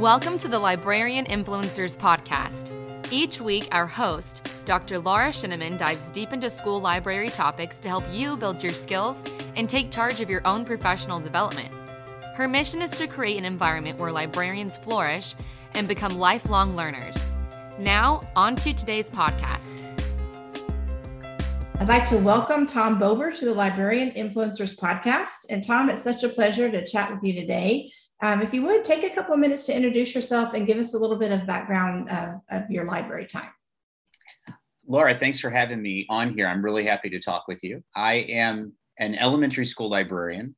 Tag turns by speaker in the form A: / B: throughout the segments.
A: Welcome to the Librarian Influencers Podcast. Each week, our host, Dr. Laura Sheneman, dives deep into school library topics to help you build your skills and take charge of your own professional development. Her mission is to create an environment where librarians flourish and become lifelong learners. Now, on to today's podcast.
B: I'd like to welcome Tom Bober to the Librarian Influencers Podcast. And Tom, it's such a pleasure to chat with you today. Um, if you would take a couple of minutes to introduce yourself and give us a little bit of background of, of your library time.
C: Laura, thanks for having me on here. I'm really happy to talk with you. I am an elementary school librarian.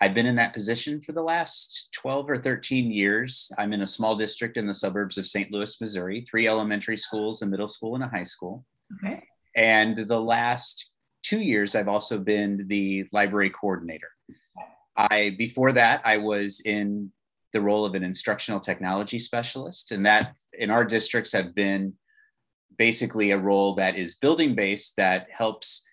C: I've been in that position for the last 12 or 13 years. I'm in a small district in the suburbs of St. Louis, Missouri, three elementary schools, a middle school, and a high school. Okay. And the last two years, I've also been the library coordinator. I before that, I was in the role of an instructional technology specialist, and that in our districts have been basically a role that is building based that helps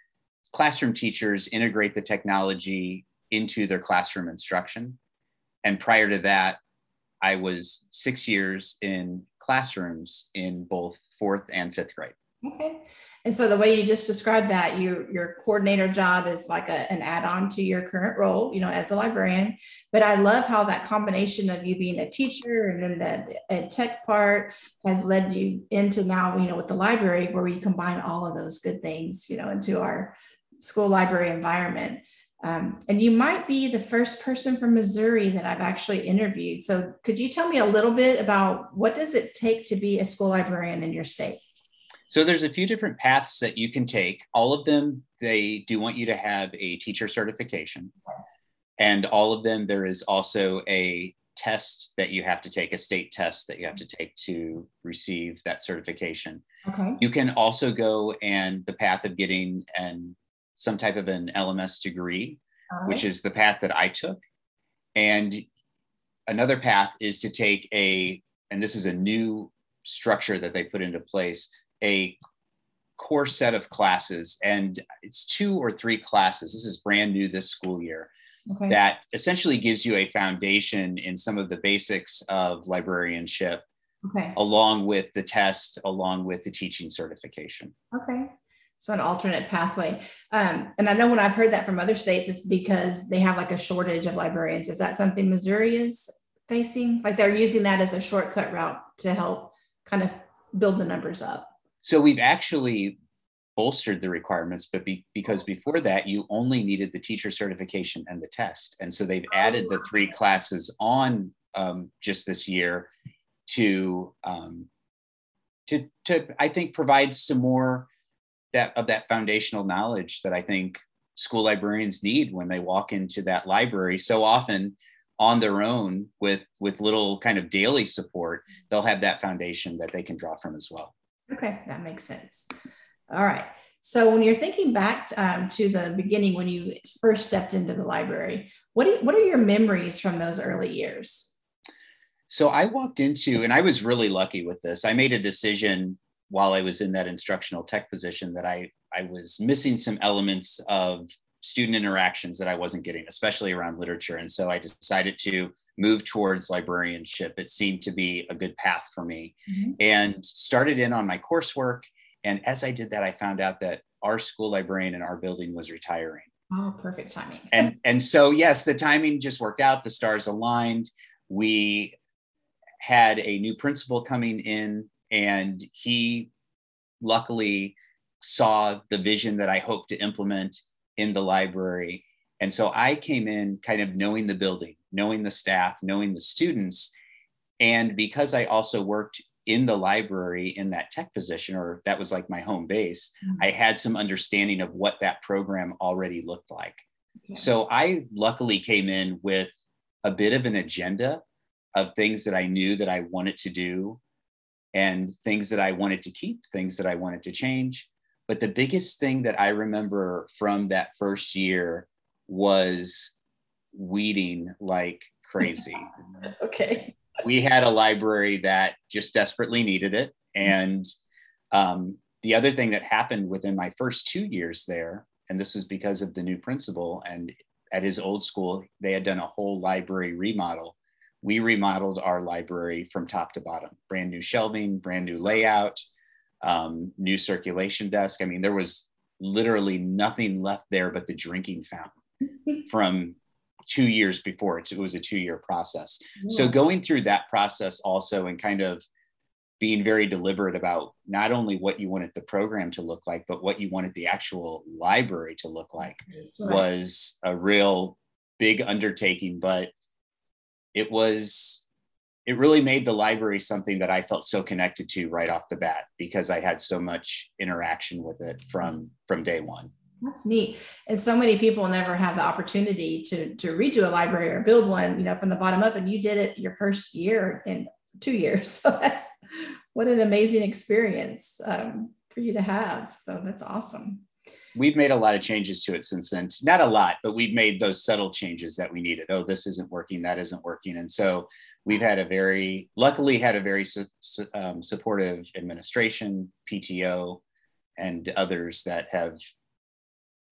C: classroom teachers integrate the technology into their classroom instruction. And prior to that, I was six years in classrooms in both fourth and fifth grade.
B: Okay. And so the way you just described that, your your coordinator job is like a, an add-on to your current role, you know, as a librarian. But I love how that combination of you being a teacher and then the, the tech part has led you into now, you know, with the library where we combine all of those good things, you know, into our school library environment. Um, and you might be the first person from Missouri that I've actually interviewed. So could you tell me a little bit about what does it take to be a school librarian in your state?
C: So there's a few different paths that you can take. All of them, they do want you to have a teacher certification. And all of them, there is also a test that you have to take, a state test that you have to take to receive that certification. Okay. You can also go and the path of getting an some type of an LMS degree, right. which is the path that I took. And another path is to take a, and this is a new structure that they put into place, a core set of classes, and it's two or three classes. This is brand new this school year. Okay. That essentially gives you a foundation in some of the basics of librarianship, okay. along with the test, along with the teaching certification.
B: Okay. So an alternate pathway. Um, and I know when I've heard that from other states, it's because they have like a shortage of librarians. Is that something Missouri is facing? Like they're using that as a shortcut route to help kind of build the numbers up.
C: So we've actually bolstered the requirements, but be, because before that, you only needed the teacher certification and the test. And so they've added the three classes on um, just this year to, um, to, to, I think, provide some more that of that foundational knowledge that I think school librarians need when they walk into that library. So often, on their own with with little kind of daily support they'll have that foundation that they can draw from as well
B: Okay, that makes sense. All right. So when you're thinking back um, to the beginning when you first stepped into the library, what you, what are your memories from those early years?
C: So I walked into, and I was really lucky with this. I made a decision while I was in that instructional tech position that I I was missing some elements of student interactions that I wasn't getting, especially around literature. And so I decided to move towards librarianship. It seemed to be a good path for me mm-hmm. and started in on my coursework. And as I did that, I found out that our school librarian in our building was retiring.
B: Oh, perfect timing.
C: and and so yes, the timing just worked out. The stars aligned. We had a new principal coming in, and he luckily saw the vision that I hoped to implement in the library. And so I came in kind of knowing the building, knowing the staff, knowing the students. And because I also worked in the library in that tech position, or that was like my home base, mm-hmm. I had some understanding of what that program already looked like. Okay. So I luckily came in with a bit of an agenda of things that I knew that I wanted to do and things that I wanted to keep, things that I wanted to change. But the biggest thing that I remember from that first year was weeding like crazy.
B: okay.
C: We had a library that just desperately needed it. And um, the other thing that happened within my first two years there, and this was because of the new principal, and at his old school, they had done a whole library remodel, we remodeled our library from top to bottom brand new shelving brand new layout um, new circulation desk i mean there was literally nothing left there but the drinking fountain from two years before it, was a two year process yeah. so going through that process also and kind of being very deliberate about not only what you wanted the program to look like but what you wanted the actual library to look like right. was a real big undertaking but it was it really made the library something that I felt so connected to right off the bat because I had so much interaction with it from from day one.
B: That's neat. And so many people never have the opportunity to to redo a library or build one, you know, from the bottom up. And you did it your first year in two years. So that's what an amazing experience um, for you to have. So that's awesome
C: we've made a lot of changes to it since then. Not a lot, but we've made those subtle changes that we needed. Oh, this isn't working, that isn't working. And so we've had a very, luckily, had a very su- su- um, supportive administration, PTO, and others that have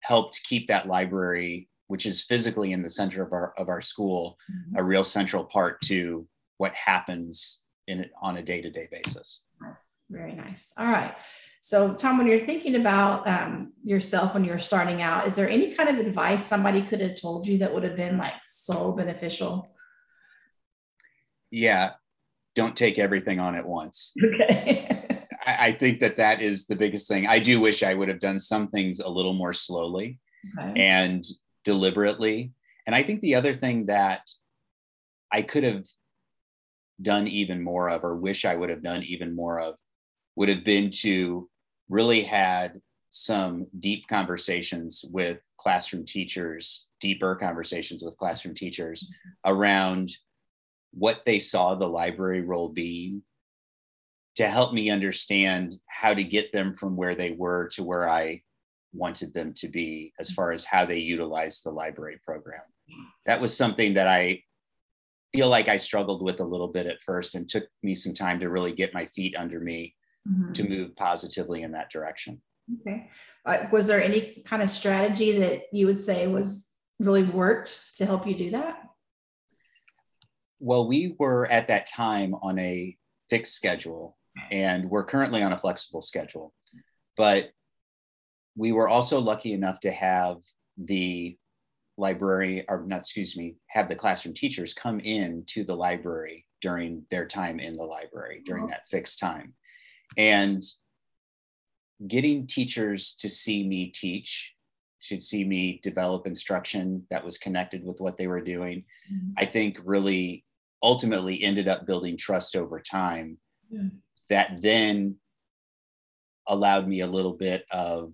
C: helped keep that library, which is physically in the center of our of our school, mm-hmm. a real central part to what happens in it on a day to day basis.
B: That's very nice. All right. So, Tom, when you're thinking about um, yourself when you're starting out, is there any kind of advice somebody could have told you that would have been like so beneficial?
C: Yeah, don't take everything on at once. Okay. I, I, think that that is the biggest thing. I do wish I would have done some things a little more slowly okay. and deliberately. And I think the other thing that I could have done even more of, or wish I would have done even more of, would have been to really had some deep conversations with classroom teachers, deeper conversations with classroom teachers mm-hmm. around what they saw the library role being to help me understand how to get them from where they were to where I wanted them to be as far as how they utilized the library program. That was something that I feel like I struggled with a little bit at first and took me some time to really get my feet under me mm-hmm. to move positively in that direction.
B: Okay. Uh, was there any kind of strategy that you would say was really worked to help you do that?
C: Well, we were at that time on a fixed schedule and we're currently on a flexible schedule. But we were also lucky enough to have the library, or not, excuse me, have the classroom teachers come in to the library during their time in the library during oh. that fixed time and getting teachers to see me teach to see me develop instruction that was connected with what they were doing mm-hmm. i think really ultimately ended up building trust over time mm-hmm. that then allowed me a little bit of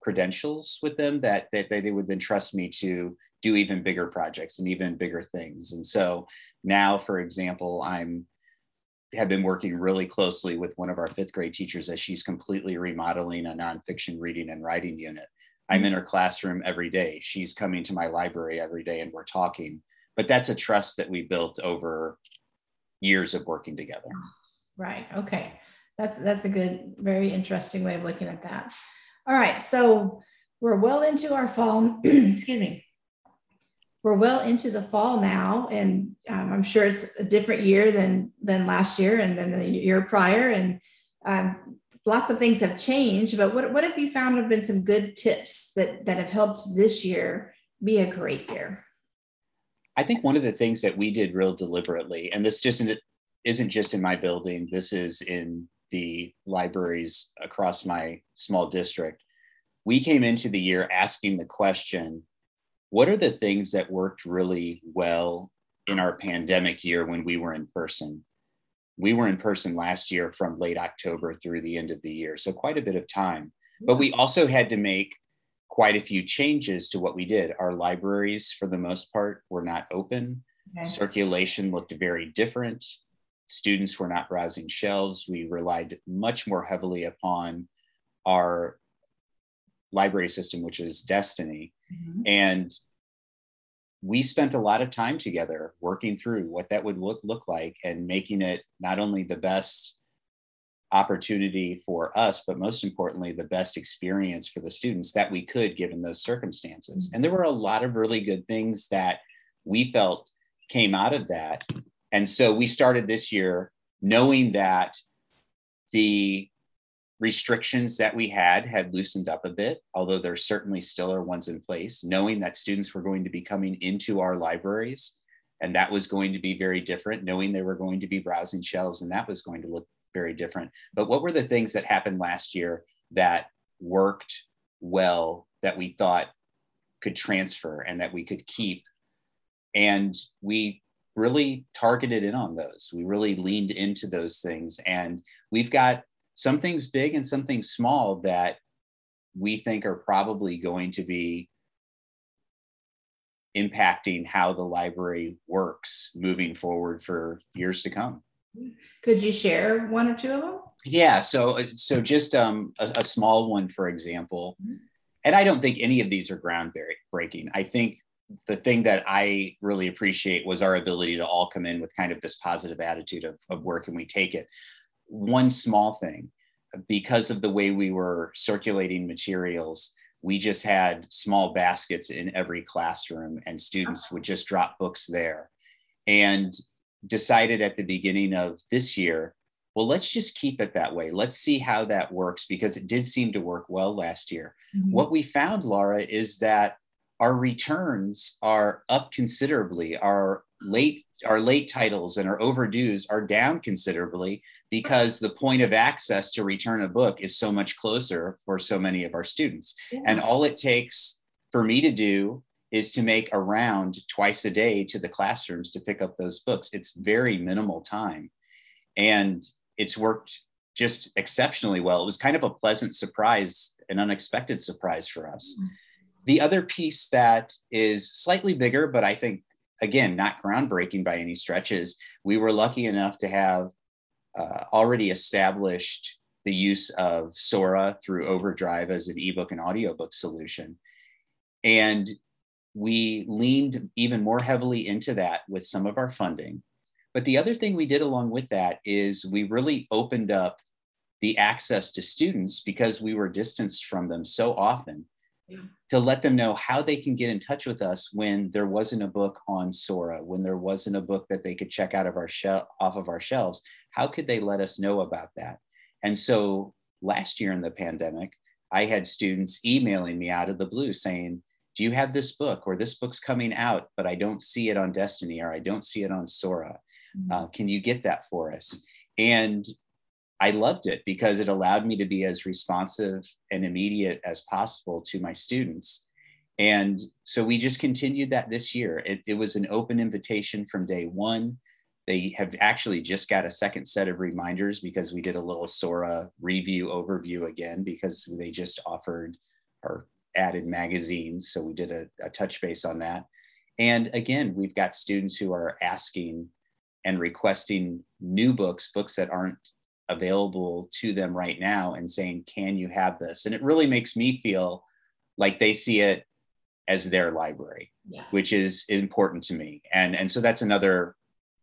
C: credentials with them that, that they would then trust me to do even bigger projects and even bigger things and so now for example i'm have been working really closely with one of our fifth grade teachers as she's completely remodeling a nonfiction reading and writing unit. I'm in her classroom every day. She's coming to my library every day and we're talking. But that's a trust that we built over years of working together.
B: Right. Okay. That's that's a good, very interesting way of looking at that. All right. So we're well into our fall. excuse me we're well into the fall now, and um, I'm sure it's a different year than than last year and then the year prior, and um, lots of things have changed. But what what have you found have been some good tips that that have helped this year be a great year?
C: I think one of the things that we did real deliberately, and this just isn't, isn't just in my building, this is in the libraries across my small district. We came into the year asking the question what are the things that worked really well in our pandemic year when we were in person? We were in person last year from late October through the end of the year, so quite a bit of time. But we also had to make quite a few changes to what we did. Our libraries, for the most part, were not open. Okay. Circulation looked very different. Students were not browsing shelves. We relied much more heavily upon our library system, which is Destiny. Mm-hmm. And we spent a lot of time together working through what that would look, look like and making it not only the best opportunity for us, but most importantly, the best experience for the students that we could given those circumstances. Mm-hmm. And there were a lot of really good things that we felt came out of that. And so we started this year knowing that the restrictions that we had had loosened up a bit, although there certainly still are ones in place, knowing that students were going to be coming into our libraries and that was going to be very different, knowing they were going to be browsing shelves and that was going to look very different. But what were the things that happened last year that worked well that we thought could transfer and that we could keep? And we really targeted in on those. We really leaned into those things. And we've got some things big and some things small that we think are probably going to be impacting how the library works moving forward for years to come.
B: Could you share one or two of them?
C: Yeah, so so just um, a, a small one, for example, mm-hmm. and I don't think any of these are groundbreaking. I think the thing that I really appreciate was our ability to all come in with kind of this positive attitude of, of where can we take it. One small thing, because of the way we were circulating materials, we just had small baskets in every classroom and students would just drop books there. And decided at the beginning of this year, well, let's just keep it that way. Let's see how that works because it did seem to work well last year. Mm-hmm. What we found, Laura, is that our returns are up considerably. Our late our late titles and our overdues are down considerably because the point of access to return a book is so much closer for so many of our students. Yeah. And all it takes for me to do is to make a round twice a day to the classrooms to pick up those books. It's very minimal time. And it's worked just exceptionally well. It was kind of a pleasant surprise, an unexpected surprise for us. Mm-hmm. The other piece that is slightly bigger, but I think, again, not groundbreaking by any stretches, we were lucky enough to have uh, already established the use of Sora through Overdrive as an ebook and audiobook solution. And we leaned even more heavily into that with some of our funding. But the other thing we did along with that is we really opened up the access to students because we were distanced from them so often. To let them know how they can get in touch with us when there wasn't a book on Sora, when there wasn't a book that they could check out of our shel- off of our shelves. How could they let us know about that? And so last year in the pandemic, I had students emailing me out of the blue saying, do you have this book or this book's coming out but i don't see it on destiny or i don't see it on sora mm-hmm. uh, can you get that for us and i loved it because it allowed me to be as responsive and immediate as possible to my students and so we just continued that this year it, it was an open invitation from day one they have actually just got a second set of reminders because we did a little sora review overview again because they just offered or added magazines. So we did a, a touch base on that. And again, we've got students who are asking and requesting new books, books that aren't available to them right now, and saying, Can you have this? And it really makes me feel like they see it as their library, yeah. which is important to me. And, and so that's another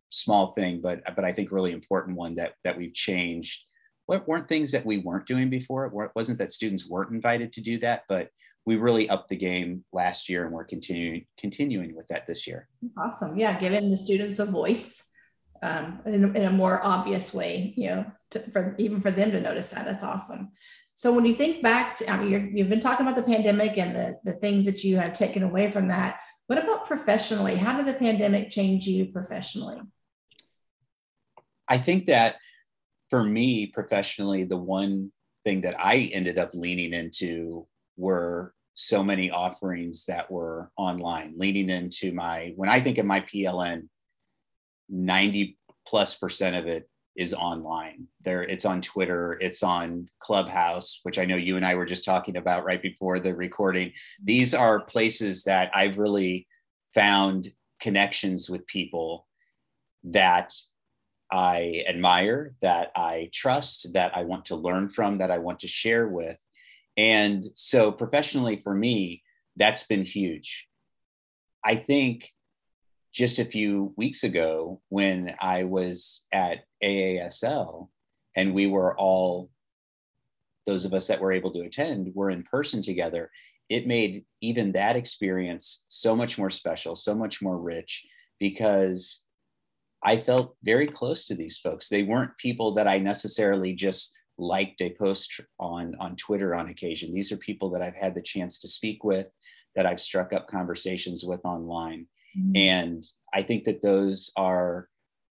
C: small thing, but, but I think really important one that, that we've changed. What weren't things that we weren't doing before? It wasn't that students weren't invited to do that, but we really upped the game last year and we're continuing continuing with that this year.
B: That's awesome. Yeah, giving the students a voice um, in, in, a more obvious way, you know, to, for even for them to notice that. That's awesome. So when you think back, to, I mean, you have been talking about the pandemic and the, the things that you have taken away from that. What about professionally? How did the pandemic change you professionally?
C: I think that for me professionally, the one thing that I ended up leaning into were so many offerings that were online, leaning into my, when I think of my PLN, 90 plus percent of it is online. There, it's on Twitter, it's on Clubhouse, which I know you and I were just talking about right before the recording. These are places that I've really found connections with people that I admire, that I trust, that I want to learn from, that I want to share with. And so professionally for me, that's been huge. I think just a few weeks ago when I was at AASL and we were all, those of us that were able to attend, were in person together, it made even that experience so much more special, so much more rich because I felt very close to these folks. They weren't people that I necessarily just liked a post on on Twitter on occasion. These are people that I've had the chance to speak with, that I've struck up conversations with online. Mm-hmm. And I think that those are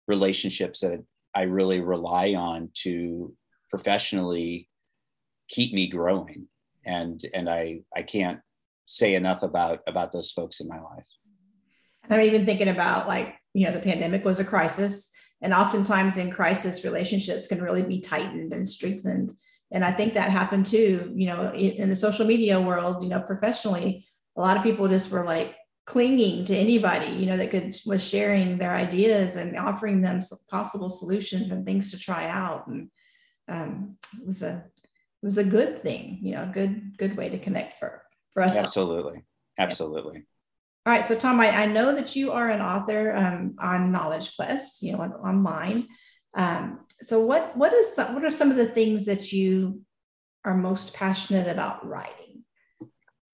C: relationships that I really rely on to professionally keep me growing. And and I I can't say enough about about those folks in my life.
B: I'm even thinking about like, you know, the pandemic was a crisis and oftentimes in crisis, relationships can really be tightened and strengthened. And I think that happened too, you know, in the social media world, you know, professionally, a lot of people just were like clinging to anybody, you know, that could was sharing their ideas and offering them possible solutions and things to try out. And um, it was a it was a good thing, you know, a good good way to connect for for us.
C: Absolutely, absolutely.
B: All right, so Tom, I, I know that you are an author um, on Knowledge Quest, you know, on, online. Um, so, what what is some, what are some of the things that you are most passionate about writing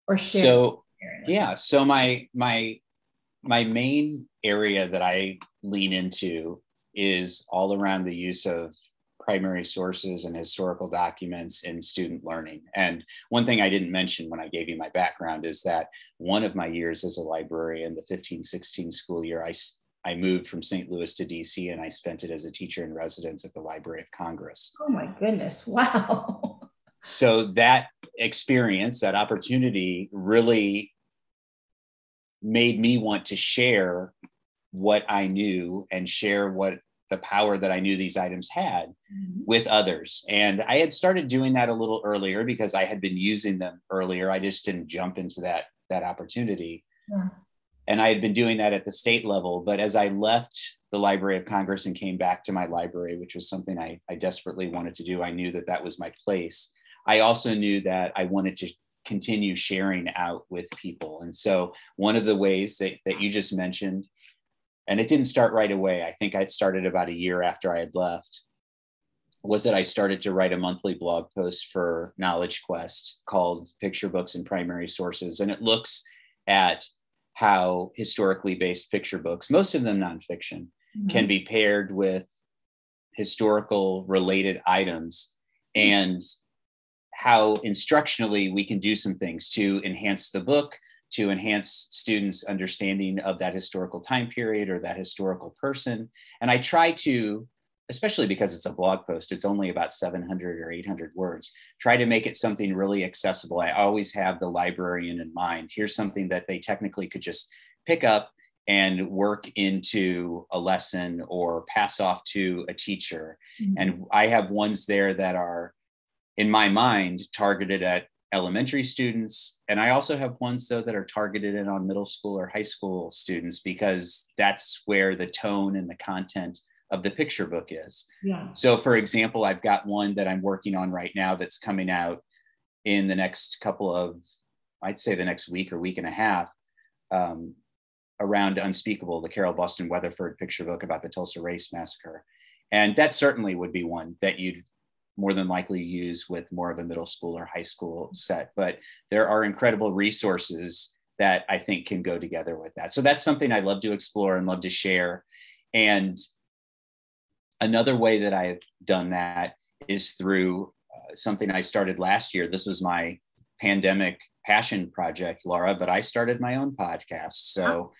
B: or sharing?
C: So, yeah, so my my my main area that I lean into is all around the use of primary sources and historical documents in student learning. And one thing I didn't mention when I gave you my background is that one of my years as a librarian, the 15 16 school year, I, I moved from St. Louis to DC and I spent it as a teacher in residence at the Library of Congress.
B: Oh my goodness, wow.
C: so that experience, that opportunity really made me want to share what I knew and share what the power that I knew these items had mm-hmm. with others. And I had started doing that a little earlier because I had been using them earlier. I just didn't jump into that that opportunity. Yeah. And I had been doing that at the state level. But as I left the Library of Congress and came back to my library, which was something I, I desperately wanted to do, I knew that that was my place. I also knew that I wanted to continue sharing out with people. And so one of the ways that, that you just mentioned and it didn't start right away. I think I'd started about a year after I had left. Was that I started to write a monthly blog post for Knowledge Quest called Picture Books and Primary Sources. And it looks at how historically based picture books, most of them nonfiction, mm-hmm. can be paired with historical related items and how instructionally we can do some things to enhance the book, to enhance students' understanding of that historical time period or that historical person. And I try to, especially because it's a blog post, it's only about 700 or 800 words, try to make it something really accessible. I always have the librarian in mind. Here's something that they technically could just pick up and work into a lesson or pass off to a teacher. Mm-hmm. And I have ones there that are, in my mind, targeted at elementary students. And I also have ones though that are targeted in on middle school or high school students because that's where the tone and the content of the picture book is. Yeah. So for example, I've got one that I'm working on right now that's coming out in the next couple of, I'd say the next week or week and a half, um, around Unspeakable, the Carol Boston Weatherford picture book about the Tulsa Race Massacre. And that certainly would be one that you'd more than likely use with more of a middle school or high school set. But there are incredible resources that I think can go together with that. So that's something I love to explore and love to share. And another way that I've done that is through uh, something I started last year. This was my pandemic passion project, Laura, but I started my own podcast. So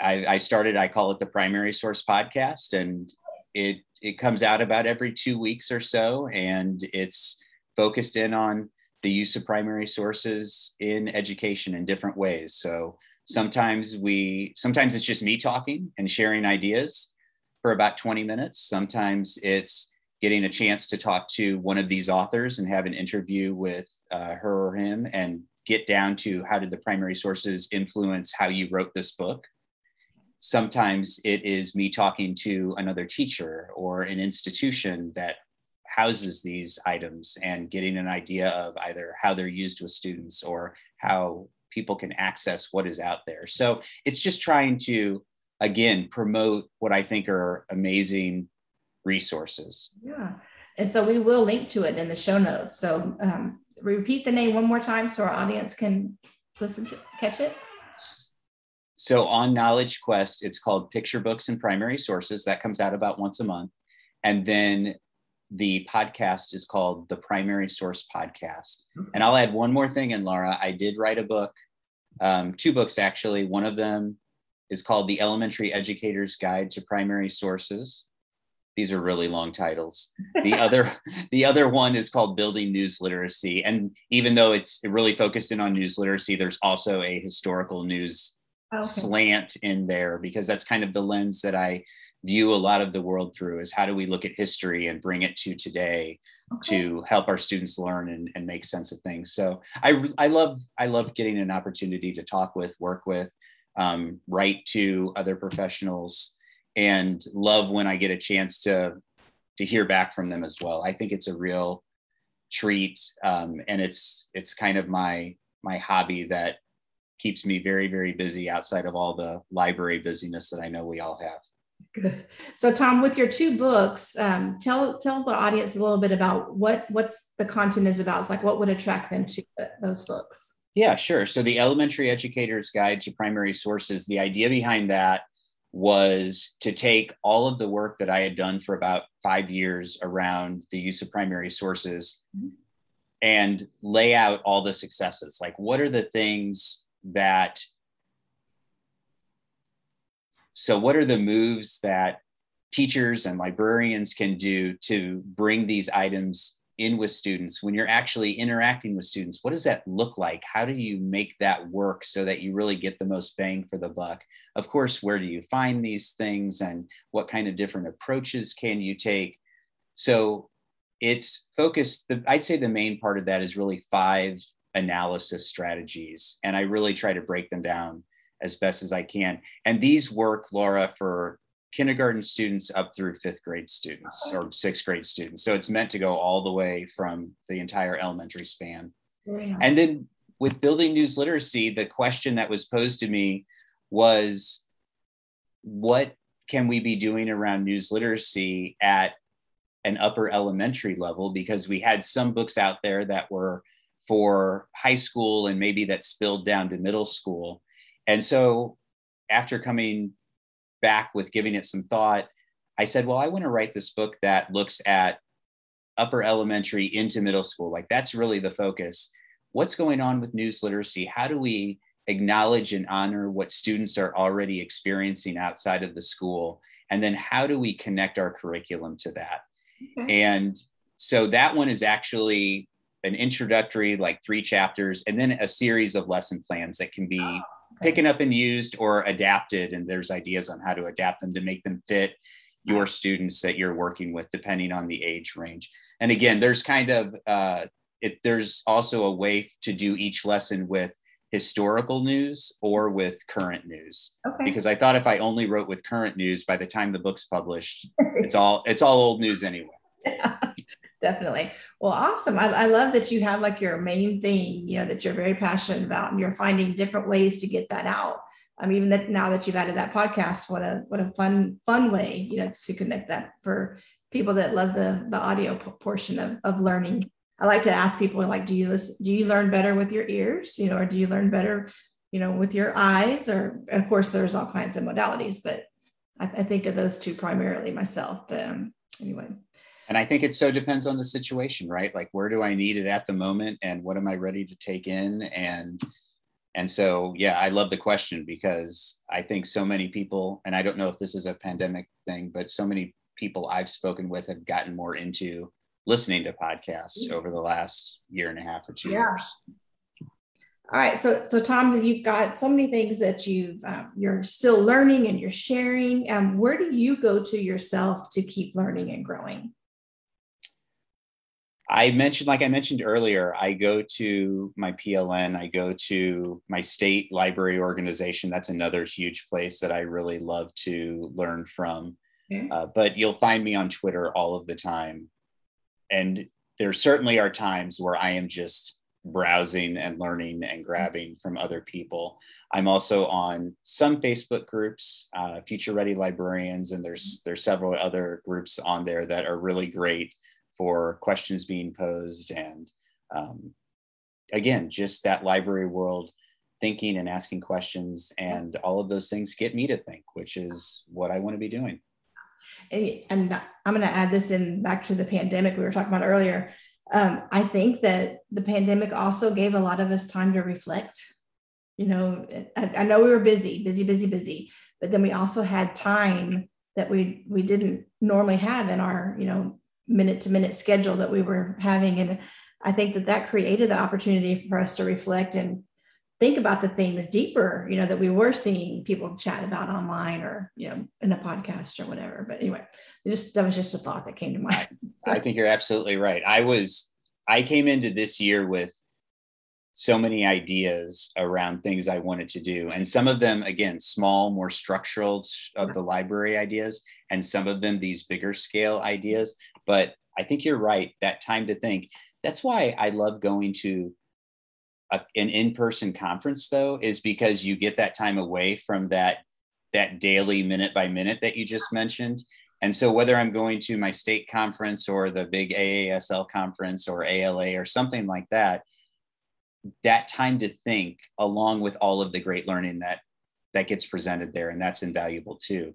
C: I, I started, I call it the Primary Source Podcast, and it it comes out about every two weeks or so, and it's focused in on the use of primary sources in education in different ways. So sometimes we sometimes it's just me talking and sharing ideas for about 20 minutes. Sometimes it's getting a chance to talk to one of these authors and have an interview with uh, her or him and get down to how did the primary sources influence how you wrote this book sometimes it is me talking to another teacher or an institution that houses these items and getting an idea of either how they're used with students or how people can access what is out there. So it's just trying to, again, promote what I think are amazing resources.
B: Yeah. And so we will link to it in the show notes. So um, repeat the name one more time so our audience can listen to catch it.
C: So on Knowledge Quest, it's called Picture Books and Primary Sources. That comes out about once a month. And then the podcast is called the Primary Source Podcast. And I'll add one more thing in, Laura. I did write a book, um, two books actually. One of them is called The Elementary Educator's Guide to Primary Sources. These are really long titles. The other, the other one is called Building News Literacy. And even though it's really focused in on news literacy, there's also a historical news okay. slant in there because that's kind of the lens that I view a lot of the world through is how do we look at history and bring it to today okay. to help our students learn and, and make sense of things so I, I love i love getting an opportunity to talk with work with um, write to other professionals and love when i get a chance to to hear back from them as well i think it's a real treat um, and it's it's kind of my my hobby that keeps me very very busy outside of all the library busyness that i know we all have
B: Good. So, Tom, with your two books, um, tell tell the audience a little bit about what what's the content is about. It's like what would attract them to the, those books.
C: Yeah, sure. So, the Elementary Educator's Guide to Primary Sources. The idea behind that was to take all of the work that I had done for about five years around the use of primary sources mm-hmm. and lay out all the successes. Like, what are the things that so, what are the moves that teachers and librarians can do to bring these items in with students when you're actually interacting with students? What does that look like? How do you make that work so that you really get the most bang for the buck? Of course, where do you find these things and what kind of different approaches can you take? So, it's focused, I'd say the main part of that is really five analysis strategies. And I really try to break them down as best as I can. And these work, Laura, for kindergarten students up through fifth grade students or sixth grade students. So it's meant to go all the way from the entire elementary span. Nice. And then with building news literacy, the question that was posed to me was what can we be doing around news literacy at an upper elementary level? Because we had some books out there that were for high school and maybe that spilled down to middle school. And so after coming back with giving it some thought, I said, well, I want to write this book that looks at upper elementary into middle school. Like that's really the focus. What's going on with news literacy? How do we acknowledge and honor what students are already experiencing outside of the school? And then how do we connect our curriculum to that? Okay. And so that one is actually an introductory, like three chapters, and then a series of lesson plans that can be oh picking up and used or adapted and there's ideas on how to adapt them to make them fit your students that you're working with depending on the age range. And again there's kind of uh, it, there's also a way to do each lesson with historical news or with current news. Okay. because i thought if i only wrote with current news by the time the book's published it's all it's all old news anyway.
B: yeah definitely. Well, awesome. I, I, love that you have like your main thing, you know, that you're very passionate about and you're finding different ways to get that out. Um, even that now that you've added that podcast, what a what a fun, fun way, you know, to connect that for people that love the the audio portion of, of learning. I like to ask people like, do you listen, do you learn better with your ears, you know, or do you learn better, you know, with your eyes? Or of course, there's all kinds of modalities, but I, I think of those two primarily myself. But um, anyway,
C: and i think it so depends on the situation right? Like where do i need it at the moment and what am i ready to take in? And and so yeah i love the question because i think so many people and i don't know if this is a pandemic thing but so many people i've spoken with have gotten more into listening to podcasts over the last year and a half or two yeah. years.
B: All right so so tom you've got so many things that you've um, you're still learning and you're sharing. Um, where do you go to yourself to keep learning and growing
C: I mentioned, like I mentioned earlier, I go to my PLN, I go to my state library organization. That's another huge place that I really love to learn from. Uh, but you'll find me on Twitter all of the time. And there certainly are times where I am just browsing and learning and grabbing from other people. I'm also on some Facebook groups, uh, Future Ready Librarians, and there's there's several other groups on there that are really great for questions being posed and um, again just that library world thinking and asking questions and all of those things get me to think which is what i want to be doing.
B: And i'm going to add this in back to the pandemic we were talking about earlier. Um, i think that the pandemic also gave a lot of us time to reflect. You know I, I know we were busy busy busy busy but then we also had time that we we didn't normally have in our you know minute to minute schedule that we were having. And i think that that created the opportunity for us to reflect and think about the things deeper you know that we were seeing people chat about online or you know in a podcast or whatever. But anyway just that was just a thought that came to mind.
C: I think you're absolutely right. I was i came into this year with so many ideas around things I wanted to do. And some of them, again, small, more structural of the library ideas, and some of them these bigger scale ideas. But I think you're right, that time to think. That's why I love going to a, an in-person conference though, is because you get that time away from that that daily minute by minute that you just mentioned. And so whether I'm going to my state conference or the big AASL conference or ALA or something like that, that time to think along with all of the great learning that that gets presented there and that's invaluable too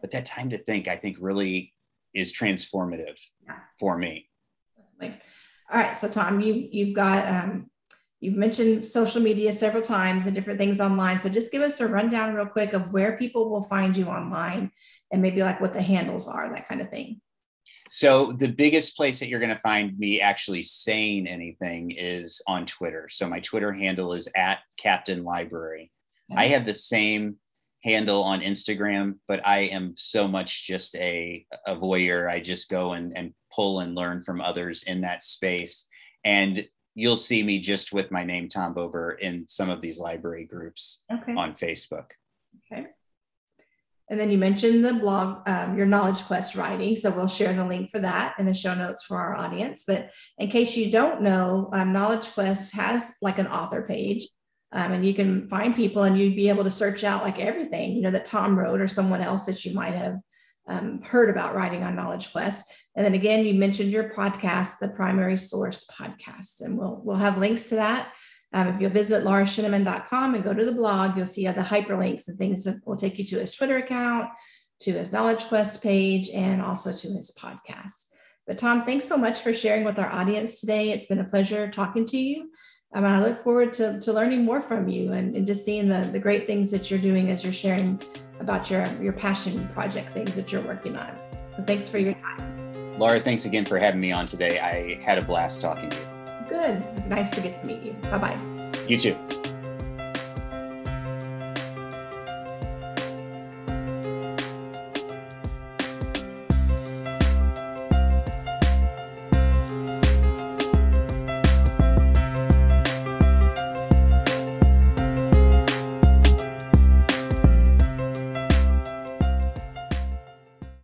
C: but that time to think i think really is transformative yeah. for me
B: Definitely. all right so tom you you've got um, you've mentioned social media several times and different things online so just give us a rundown real quick of where people will find you online and maybe like what the handles are that kind of thing
C: so the biggest place that you're going to find me actually saying anything is on Twitter. So my Twitter handle is at Captain Library. I have the same handle on Instagram, but I am so much just a, a voyeur. I just go and, and pull and learn from others in that space. And you'll see me just with my name, Tom Bober, in some of these library groups okay. on Facebook.
B: Okay. And then you mentioned the blog, um, your Knowledge Quest writing. So we'll share the link for that in the show notes for our audience. But in case you don't know, um, Knowledge Quest has like an author page. Um, and you can find people and you'd be able to search out like everything, you know, that Tom wrote or someone else that you might have um, heard about writing on Knowledge Quest. And then again, you mentioned your podcast, the Primary Source Podcast, and we'll we'll have links to that um, if you'll visit laurasheneman.com and go to the blog, you'll see the hyperlinks and things that will take you to his Twitter account, to his Knowledge Quest page, and also to his podcast. But Tom, thanks so much for sharing with our audience today. It's been a pleasure talking to you. Um, and I look forward to, to learning more from you and, and just seeing the, the great things that you're doing as you're sharing about your, your passion project things that you're working on. So thanks for your time.
C: Laura, thanks again for having me on today. I had a blast talking to you.
B: Good. It's nice to get to meet you. Bye bye.
C: You too.